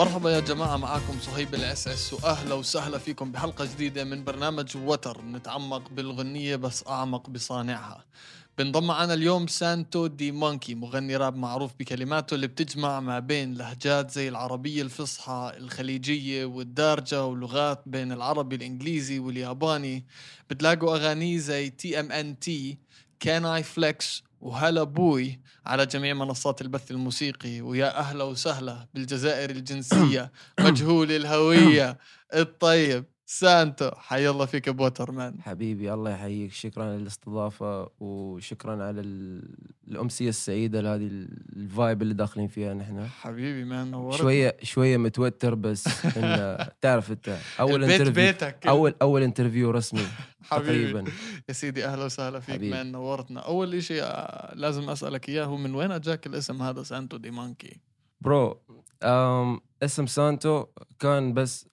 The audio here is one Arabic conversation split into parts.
مرحبا يا جماعة معاكم صهيب الـ SS وأهلا وسهلا فيكم بحلقة جديدة من برنامج وتر نتعمق بالغنية بس أعمق بصانعها. بنضم معنا اليوم Santo D. Monkey مغني راب معروف بكلماته اللي بتجمع ما بين لهجات زي العربية الفصحى الخليجية والدارجة ولغات بين العربي الإنجليزي والياباني. بتلاقوا أغانيه زي TMNT، Can I Flex و هلا boy على جميع منصات البث الموسيقي ويا أهلا وسهلا بالجزائر الجنسية مجهول الهوية. الطيب. سانتو حي الله فيك بوتر man حبيبي الله يحييك. شكرا على الاستضافة وشكرا على ال- الأمسية السعيدة لهذه ال- ال vibe اللي داخلين فيها نحن. حبيبي man نورت شوية شوية متوتر بس تعرف أول البيت interview بيتك أول أول interview رسمي حبيبي. تقريبا. يا سيدي أهلا وسهلا فيك حبيبي. man نورتنا. أول إشي آه، لازم أسألك إياه هو من وين أجاك الاسم هذا سانتو دي مونكي برو اسم Santo كان بس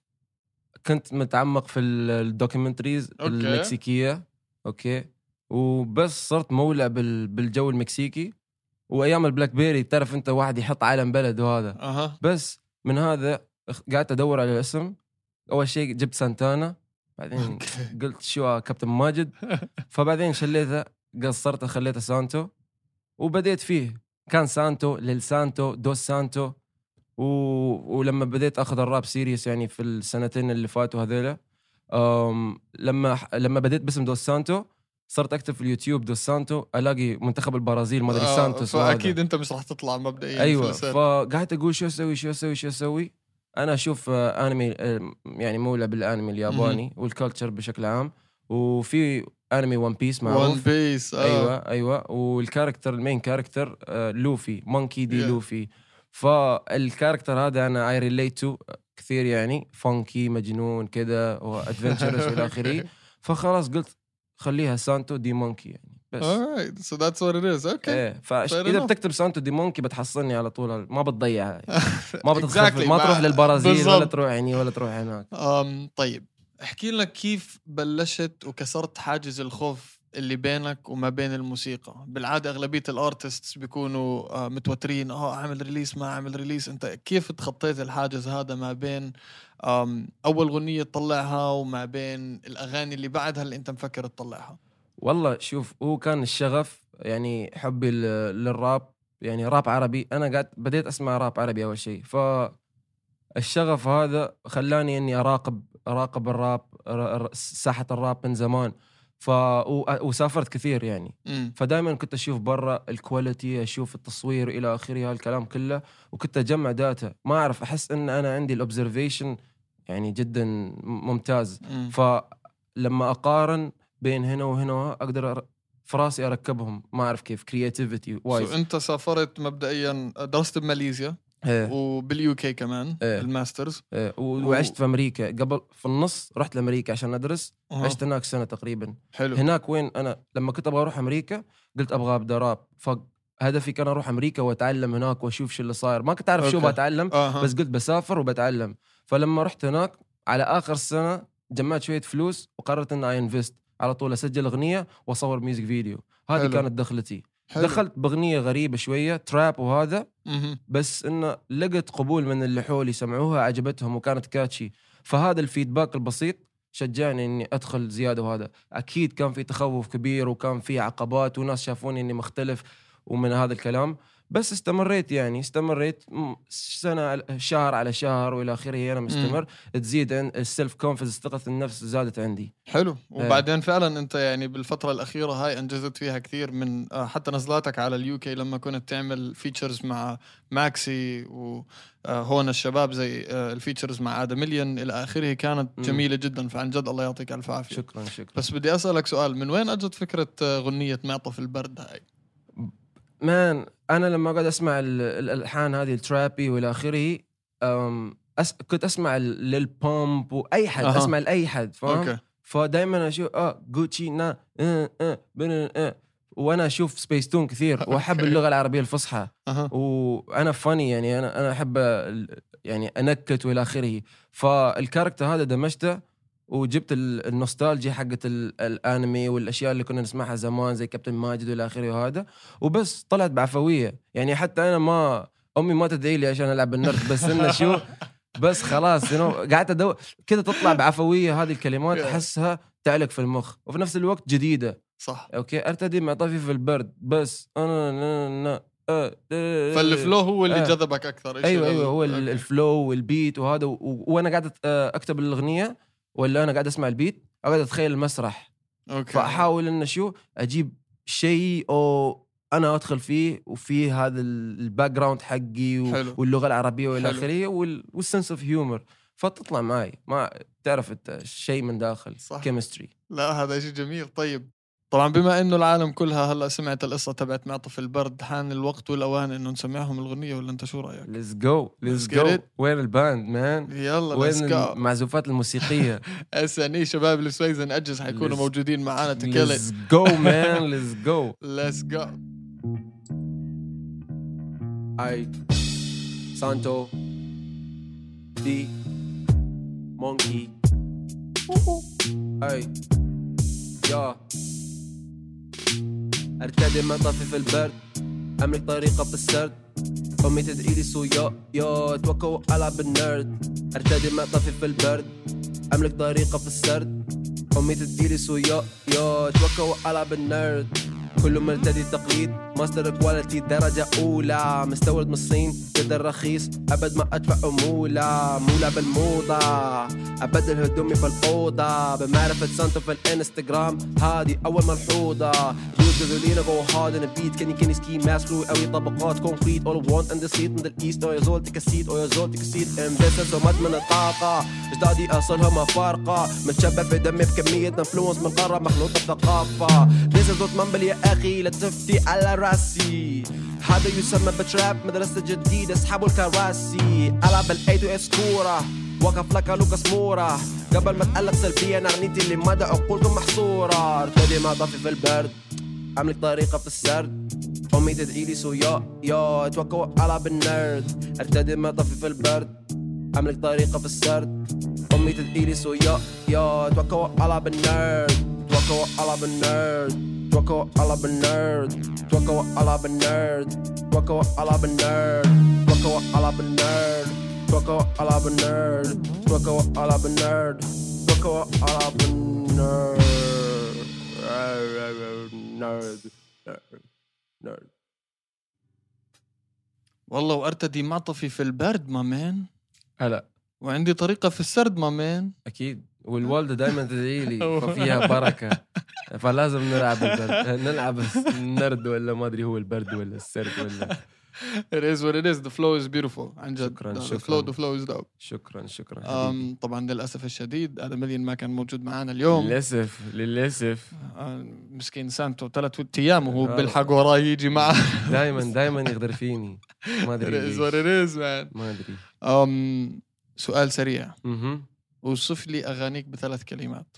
كنت متعمق في ال- documentaries okay. المكسيكية okay. وبس صرت مولع بال- بالجو المكسيكي. وأيام البلاك بيري تعرف أنت واحد يحط علم بلد وهذا. أها. بس من هذا قعدت أدور على الاسم. أول شيء جبت سانتانا. بعدين. قلت شو كابتن ماجد. فبعدين شليته قصرته خليته سانتو. وبديت فيه. كان سانتو للسانتو دوس سانتو. و... ولما بديت أخذ الراب serious يعني في السنتين اللي فاتوا هذيلا أم... لما لما بديت باسم دوس سانتو صرت أكتب في اليوتيوب دوس سانتو ألاقي منتخب البرازيل ما أدري آه، سانتوس وهذا. فأكيد أنت مش راح تطلع مبدئيا أيوه. فقعدت أقول شو أسوي شو أسوي شو أسوي أنا أشوف انمي آه، يعني مولع بالانمي الياباني وال culture بشكل عام وفي anime One Piece ون معروف Piece آه. أيوه أيوه وال character ال main character لوفي Monkey D. Yeah. لوفي فال character هذا أنا I relate to كثير يعني funky مجنون كذا و adventurous والى آخره فخلاص قلت خليها Santo D. Monkey يعني بس alright so that's what it is okay إيه فاذا enough. بتكتب Santo D. Monkey بتحصلني على طول ما بتضيع ما بتتخفف Exactly. ما تروح للبرازيل ولا بالضبط. تروح يعني ولا تروح هناك أم طيب احكي لنا كيف بلشت وكسرت حاجز الخوف اللي بينك وما بين الموسيقى. بالعادة أغلبية ال artists بيكونوا آه، متوترين آه أعمل release ما أعمل release أنت كيف تخطيت الحاجز هذا ما بين أول غنية تطلعها وما بين الأغاني اللي بعدها اللي أنت مفكر تطلعها؟ والله شوف هو كان الشغف يعني حبي للراب يعني راب عربي. أنا قاعد بديت أسمع راب عربي أول شيء ف الشغف هذا خلاني إني أراقب أراقب الراب ساحة الراب من زمان. ف وسافرت كثير يعني. فدائما كنت أشوف برا ال quality أشوف التصوير إلى آخره هالكلام كله وكنت أجمع data ما أعرف أحس إن أنا عندي ال observation يعني جدا ممتاز. فلما أقارن بين هنا وهنا أقدر في راسي أركبهم. ما أعرف كيف creativity wise أنت سافرت مبدئيا درست بماليزيا؟ إيه، وبال UK كمان إيه. ال master's و- وعشت في أمريكا. قبل في النص رحت لأمريكا عشان أدرس. أها. عشت هناك سنة تقريبا. حلو. هناك وين أنا؟ لما كنت أبغى أروح أمريكا قلت أبغى أبدأ راب. فهدفي كان أروح أمريكا وأتعلم هناك وأشوف شو اللي صاير. ما كنت أعرف شو. بتعلم أها. بس قلت بسافر وبتعلم. فلما رحت هناك على آخر السنة جمعت شوية فلوس وقررت ان I invest على طول أسجل أغنية وأصور music video هذه حلو. كانت دخلتي. حلو. دخلت باغنيه غريبة شوية تراب وهذا مهم. بس إنه لقت قبول من اللي حولي سمعوها عجبتهم وكانت catchy فهذا ال feedback البسيط شجعني إني أدخل زيادة وهذا أكيد كان في تخوف كبير وكان في عقبات وناس شافوني إني مختلف ومن هذا الكلام بس استمريت يعني استمريت م- سنة شهر على شهر والى آخره أنا مستمر. تزيد عن ال self confidence ثقة النفس زادت عندي. حلو. وبعدين فعلا أنت يعني بالفترة الأخيرة هاي أنجزت فيها كثير من آه، حتى نزلاتك على ال UK لما كنت تعمل features مع ماكسي وهون الشباب زي آه، ال features مع آدم مليون إلى آخره كانت. جميلة جدا. فعن جد الله يعطيك ألف عافية. شكرا شكرا. بس بدي أسألك سؤال. من وين أجت فكرة آه، غنية معطف البرد هاي؟ man أنا لما اقعد أسمع ال- ال- الألحان هذه ال trappy وإلى آخره أس... كنت أسمع ل Lil Pump واي حد. أه. أسمع لأي حد فاهم فدائما أشوف آه جوتشي نا آه آه آه وأنا أشوف سبيس تون كثير وأحب. اللغة العربية الفصحى أها وأنا funny يعني أنا أنا أحب يعني أنكت وإلى آخره فال character هذا دمجته وجبت ال- النوستالجيا حقت ال- الانمي والأشياء اللي كنا نسمعها زمان زي كابتن ماجد والى آخره وهذا. وبس طلعت بعفوية. يعني حتى أنا ما أمي ما تدعي لي عشان ألعب النرد بس إنه شو؟ بس خلاص know, قعدت أدور. كذا تطلع بعفوية هذه الكلمات. أحسها تعلق في المخ. وفي نفس الوقت جديدة. صح. okay؟ أرتدي معطفي في البرد. بس. أنا نا نا فال flow هو اللي آه. جذبك أكثر أيوه أيوه هو. ال flow وال beat وهذا. وأنا قاعد أكتب الأغنية. ولا أنا قاعد أسمع ال beat أقعد أتخيل المسرح. okay. فأحاول ان شو؟ أجيب شيء أو أنا أدخل فيه وفي هذا ال- ال background حقي و- حلو. واللغة العربية والى. آخره وال- وال sense of humor فتطلع معي. ما تعرف أنت شيء من داخل. صح. chemistry لا هذا شيء جميل. طيب. طبعا بما إنه العالم كلها هلأ سمعت القصة تبعت معطف البرد حان الوقت والأوان إنه نسمعهم الاغنيه ولا أنت شو رأيك؟ let's go let's go. وين ال band man يلا let's وين المعزوفات الموسيقيه اس ان اي شباب السويز نأجز حيكونوا Let's- موجودين معنا تكلت ليتس جو مان ليتس جو ليتس جو اي سانتو دي مونكي اي يا أرتدي مطفي في البرد أملك طريقة بالسرد أمي تدعي لي سويا يا توكو العب النرد أرتدي مطفي في البرد أملك طريقة في السرد. أمي تدعي لي سويا يا توكو العب النرد كله مرتدي تقليد ماستر كواليتي درجة أولى. مستورد من الصين جدا رخيص. أبد ما أدفع عمولة مولى بالموضة. أبدل هدومي في الأوضة. بمعرفة سانتو في الإنستغرام هذه أول ملحوظة. جازولينا جو هارد ان بيت كني كني سكي ماسك قوي طبقات كونكريت all I want in the seat من الايست أو يزول تك سيت أو يزول تك سيت امبسس ومد من الطاقة اجدادي اصلها ما فارقة متشبع في دمي بكمية انفلونس من قارة مخلوطة بثقافة This is not منبل يا أخي لا تفتي على راسي هذا يسمى بتراب مدرسة جديدة اسحبوا الكراسي العب الاي تو اس كورة وقف لك لوكاس مورا قبل ما تقلق سلبيا اغنيتي اللي مدى عقولكم محصورة ارتدي ما طفي في البرد املك طريقة في السرد امي تدعي لي سويا يا اتوكل العب النرد ارتدي ما طفي في البرد املك طريقة في السرد امي تدعي لي سويا يا اتوكل العب النرد اتوكل العب النرد اتوكل العب النرد اتوكل العب النرد اتوكل العب النرد اتوكل العب النرد اتوكل العب النرد اتوكل العب النرد اتوكل العب النرد نرد. نرد. والله وأرتدي معطفي في البرد ما man هلا وعندي طريقة في السرد ما man أكيد. والوالدة دائما تدعي لي ففيها بركة. فلازم نلعب البرد. نلعب النرد ولا ما أدري هو البرد ولا السرد ولا it is what it is. The flow is beautiful. عن جد. شكراً، the شكراً. flow the flow is dope. شكرا شكرا um, طبعا للأسف الشديد آدم مليون ما كان موجود معنا اليوم. للأسف للأسف. آه، مسكين سانتو ثلاث أيام وهو. بيلحق وراي يجي معه. دائما دائما يغدر فيني. ما it أدري is ليش. what it is man. ما أدري. um, سؤال سريع. مهم. وصف لي أغانيك بثلاث كلمات.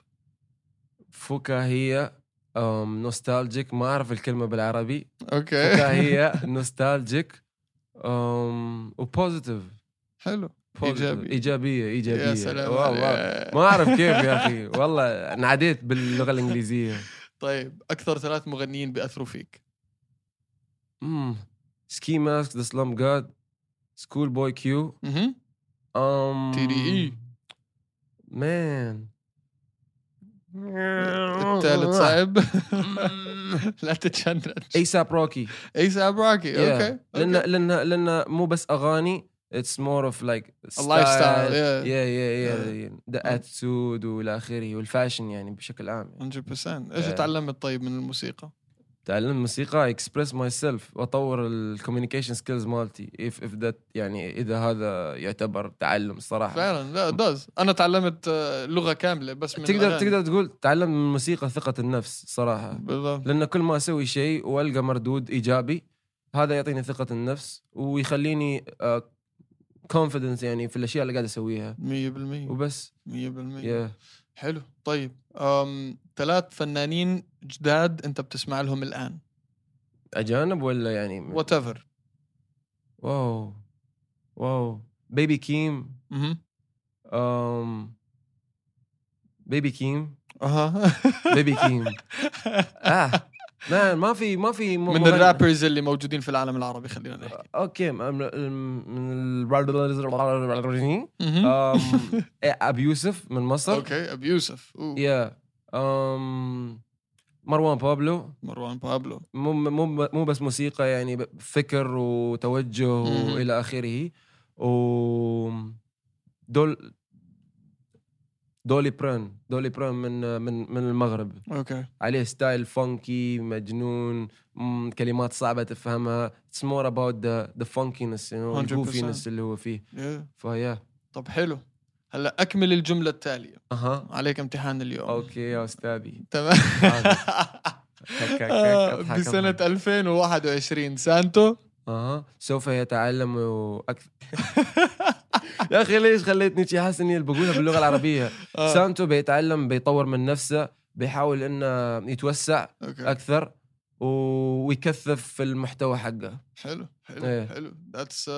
فكاهية nostalgic ما أعرف الكلمة بالعربي. okay. فكاهية nostalgic و positive حلو. ايجابيه إيجابي. إيجابية يا إيجابية. سلام والله. ما أعرف كيف يا أخي. والله انعديت باللغة الإنجليزية. طيب أكثر ثلاث مغنيين بيأثروا فيك. أمم Ski Mask the Slump God ScHoolboy Q أها أم TDE man الثالث صعب لا تتشنج. A$AP Rocky A$AP Rocky okay لأن لأن لأن مو بس أغاني it's more of like lifestyle, yeah yeah. yeah yeah the attitude والى اخره وال fashion يعني بشكل عام 100% إيش آه. تعلمت طيب من الموسيقى؟ تعلم موسيقى express myself واطور ال communication skills مالتي. if if that يعني إذا هذا يعتبر تعلم الصراحة. فعلا لا does أنا تعلمت آه، لغة كاملة بس من تقدر الأغاني. تقدر تقول تعلم من الموسيقى ثقة النفس صراحة. بالضبط. لأن كل ما أسوي شيء وألقى مردود إيجابي هذا يعطيني ثقة النفس ويخليني confidence يعني في الأشياء اللي قاعد أسويها. 100% وبس. 100% يا حلو. طيب أم ثلاث فنانين جداد انت بتسمع لهم الآن. أجانب ولا يعني whatever wow wow. Baby Keem أم Baby Keem أها. Baby Keem آه. مان ما في ما في م- من ال rappers اللي موجودين في العالم العربي خلينا نحكي. okay من ال مهم. أم، ابي يوسف من مصر. okay ابي يوسف. يا مروان بابلو. مروان بابلو. مو مو مو بس موسيقى يعني فكر وتوجه. وإلى آخره. و دول دوليبران دوليبران من من من المغرب. Okay. عليه style funky مجنون كلمات صعبة تفهمها. it's more about the the funkiness 100%. ال goofiness اللي هو فيه. Yeah. فيا طب حلو. هلأ أكمل الجملة التالية. أها. عليك امتحان اليوم. Okay يا أستاذي. تمام. آه، بسنة أضحك. 2021 سانتو. أها. سوف يتعلم أكثر يا أخي ليش خليتني شي؟ حاسس إني بقولها باللغة العربية. آه، سانتو بيتعلم بيطور من نفسه بيحاول إنه يتوسع okay. أكثر ويكثف في المحتوى حقه. حلو حلو إيه. حلو. that's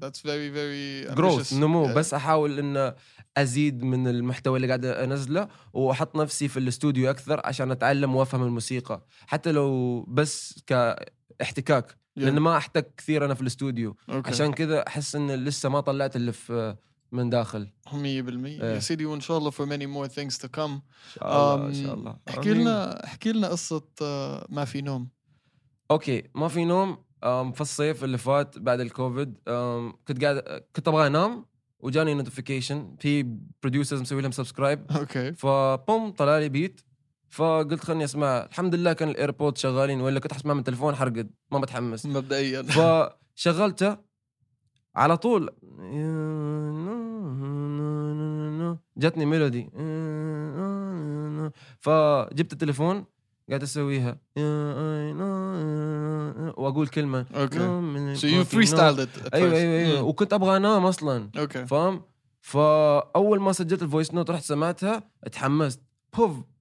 that's very very growth نمو. بس أحاول إنه أزيد من المحتوى اللي قاعد أنزله وأحط نفسي في الاستوديو أكثر عشان أتعلم وأفهم الموسيقى. حتى لو بس كاحتكاك. لأن ما أحتك كثير أنا في الاستوديو. okay عشان كذا أحس إن لسه ما طلعت اللي في من داخل. 100% يا سيدي وإن شاء الله for many more things to come. إن شاء الله إن شاء الله. احكي. لنا احكي لنا قصة آه، ما في نوم. Okay ما في نوم في الصيف اللي فات بعد الكوفيد كنت قاعد كنت أبغى أنام وجاني notification في producers مسوي لهم subscribe okay ف boom طلع لي beat فقلت خلني أسمع. الحمد لله كان ال AirPod شغالين ولا كنت اسمع من التليفون حرقد ما متحمس مبدئيا. فشغلته على طول. جتني melody. فجبت التليفون قاعد أسويها. وأقول كلمة. Okay. So you free. styled أيوه أيوه أيوه. وكنت أبغى أنام أصلا. Okay. فاهم؟ فأول ما سجلت ال voice note رحت سمعتها اتحمست. بوف.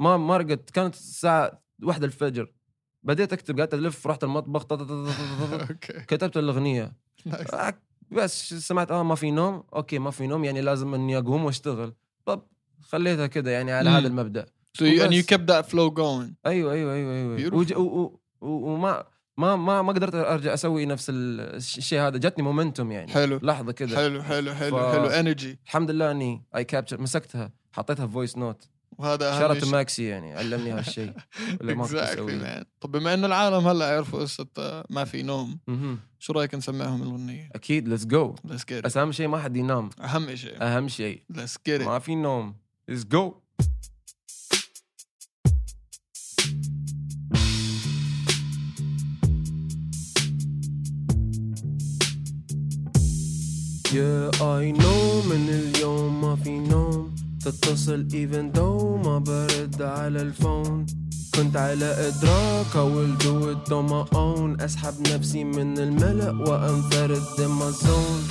ما ما رقدت كانت الساعة واحدة الفجر. بديت أكتب قعدت ألف رحت المطبخ كتبت الأغنية. بس سمعت آه ما في نوم. Okay ما في نوم يعني لازم إني أقوم وأشتغل. طب خليتها كده يعني على. هذا المبدأ. So you, and you kept that flow going. أيوه أيوه أيوه أيوه. وج- و- و- و- وما ما ما ما قدرت أرجع أسوي نفس ال- الشيء هذا. جتني momentum يعني. حلو. لحظة كده. حلو حلو حلو ف- حلو. Energy الحمد لله إني I capture مسكتها حطيتها في voice note وهذا أهم شيء. ماكسي يعني علمني هالشيء اللي ما exactly. طب بما إنه العالم هلأ عرفوا قصة آه، ما في نوم. شو رأيك نسمعهم الأغنية؟ أكيد let's go Let's get it. بس أهم شيء ما حد ينام أهم شيء أهم شيء Let's get it. ما في نوم let's go Yeah I know من اليوم ما في نوم تتصل even though ما برد على ال phone. كنت على إدراك I will do it on my own. أسحب نفسي من الملأ وأنفرد in my zone.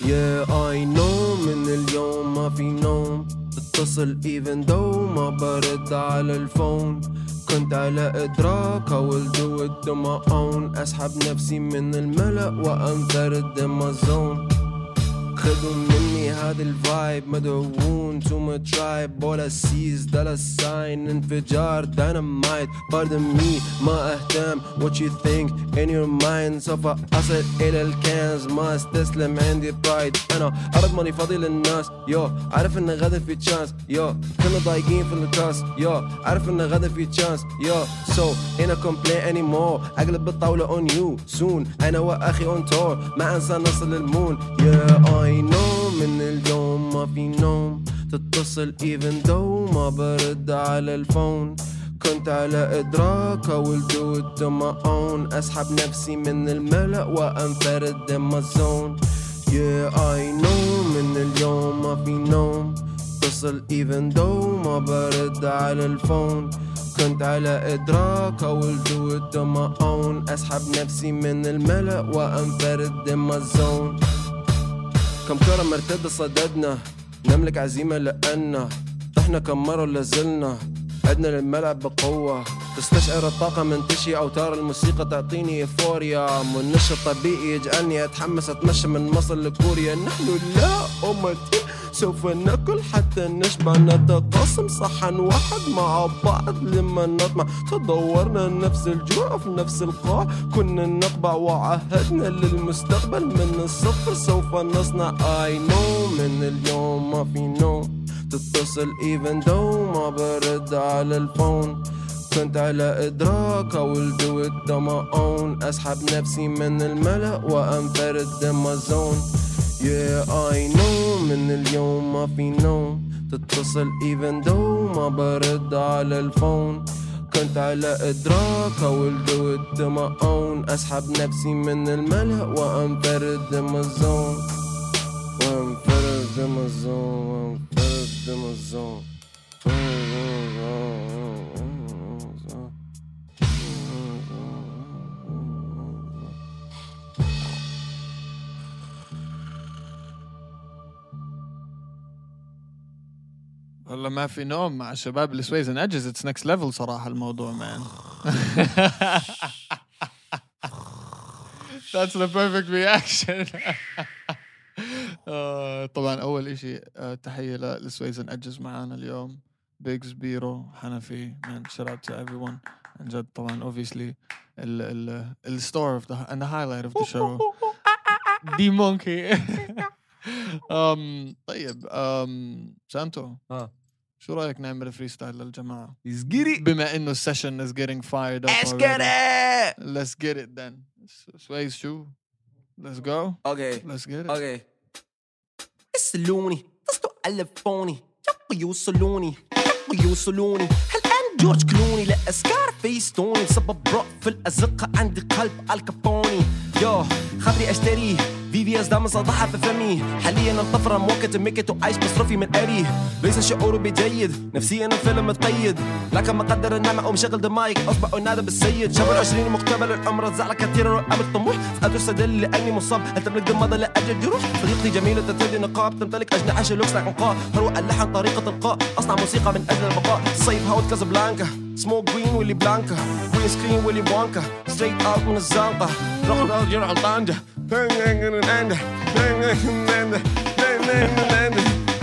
Yeah I know من اليوم ما في نوم. تتصل even though ما برد على ال phone. كنت على إدراك I will do it on my own. أسحب نفسي من الملأ وأنفرد in my zone. خذوا مني هذا ال vibe مدعوون to my tribe ولا سيز دالا ساين. انفجار dynamite. pardon me ما أهتم. what you think in your mind. سوف أصل إلى الكنز. ما أستسلم عندي برايد أنا ارض ماني فاضي للناس. يو عارف إن غدا في تشانس يو كنا ضايقين في الكاس يو عارف إن غدا في تشانس يو so ain't a complain anymore. أقلب الطاولة on you soon. أنا واخي on tour. ما أنسى نصل المون. Yeah I know. من اليوم ما في نوم تتصل even though ما برد على الفون. كنت على إدراك it on my own. أسحب نفسي من الملأ وأنفرد in my zone. Yeah I know من اليوم ما في نوم اتصل even though ما برد على الفون. كنت على إدراك it on my own. أسحب نفسي من الملأ وأنفرد in my zone. كم كرة مرتدة صددنا نملك عزيمة لأن طحنا كم مرة لازلنا عدنا للملعب بقوة. تستشعر الطاقة من تشي أوتار الموسيقى تعطيني إيفوريا. منش الطبيعي يجعلني أتحمس أتمشى من مصر لكوريا. نحن لا أمتي. سوف نأكل حتى نشبع نتقاسم صحن واحد مع بعض لما نطمع. تدورنا نفس الجوع في نفس القاع كنا نقبع وعهدنا للمستقبل من الصفر سوف نصنع. اي نو من اليوم ما في نوم. تتصل even though ما برد على الفون. كنت على إدراك will do it on my own أسحب نفسي من الملأ وأنفرد in my zone Yeah I know. من اليوم ما في نوم. تتصل even though ما برد على الفون. كنت على إدراك will do it on my own أسحب نفسي من الملأ وأنفرد in my وأنفرد in my وأنفرد in my zone والله ما في نوم مع شباب ال Sways and Edges it's next level صراحة الموضوع man That's the perfect reaction. آه، طبعا أول إشي آه، تحية لل Sways and Edges معانا اليوم. بيجز بيرو حنفي man shout out to everyone. عن جد طبعا obviously ال ال ال star of the and the highlight of the show. دي مونكي طيب سأنتو. ها شو رأيك نعمل فري ستايل للجماعة؟ يزقري بما إنه السيشن is getting fired up Let's already. get it let's get it then. سويز شو؟ Let's go. Okay. Let's get it. أوكي يسألوني اتصلوا على فوني يوصلوني. يوصلوني. هل أنا جورج كلوني؟ لا أسكار فيستوني بسبب رعب في الأزقة عندي قلب الكابوني يو خاطري أشتريه. في في اس دام صدحها في فمي. حاليا الطفرة موكت ميكت وعايش مصروفي من اريه ليس شعور بجيد نفسيا الفيلم متقيد. لكن مقدر النعمة ومشغل دمايك أصبح أنادى بالسيد. شاب العشرين مقتبل العمر الزعل كثيرا وامل طموح ادرس لأني مصاب. هل تملك دم مضى لأجل جروح؟ صديقتي جميلة ترتدي نقاب. تمتلك أجنحة شلوكس لك عنقاء هروء اللحن طريقة القاء أصنع موسيقى من أجل البقاء. صيف هاوت كازابلانكا. سموك جرين ويلي بلانكا جرين سكرين ويلي بوانكا ستريت اوت من الزنقه روح جرح الطنجه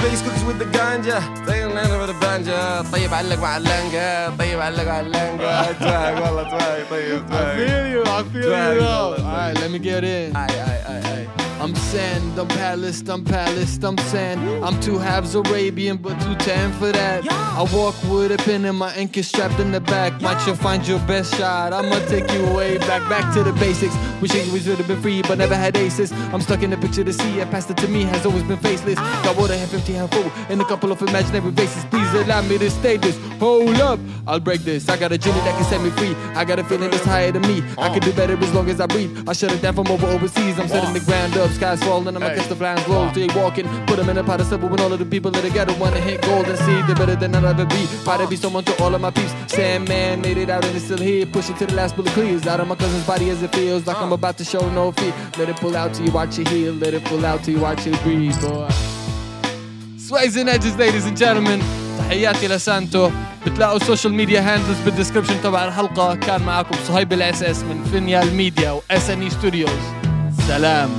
Place cookies with the ganja. طيب نعمل with the banja. طيب علق مع اللانجا طيب علق مع اللانجا تواهق والله تواهق طيب I تواهق feel you I feel Drag, you brother, all right let me get in. اي اي اي اي I'm sand, I'm palace, I'm palace, I'm sand. I'm two halves Arabian, but too tan for that. I walk with a pen and my ink is strapped in the back. Might you find your best shot? I'ma take you way back, back to the basics. Wishing we should have been free, but never had aces. I'm stuck in the picture to see, and past it to me has always been faceless. Ah. Got water, half empty, half full, and a couple of imaginary faces. Please allow me to stay this. Hold up, I'll break this. I got a genie that can set me free. I got a feeling that's higher than me. I uh. can do better as long as I breathe. I shut it down from over overseas. I'm setting the uh. ground up, skies falling. I'ma catch the flying slow. Stay walking, put them in a pot of silver when all of the people that together wanna hit gold and see they're better than I'll ever be. Proud to be someone to all of my peeps. Sandman made it out and it's still here. Pushing to the last bullet clears. Out of my cousin's body as it feels like I'm about to show no fear. Let it pull out till you watch it heal. Let it pull out till you watch it breathe, boy. Sways and edges, ladies and gentlemen. تحياتي لسانتو بتلاقوا السوشيال ميديا هاندلز بالدسكربشن تبع الحلقه كان معكم صهيب الاساس من فينيال ميديا واس ان اي ستوديوز سلام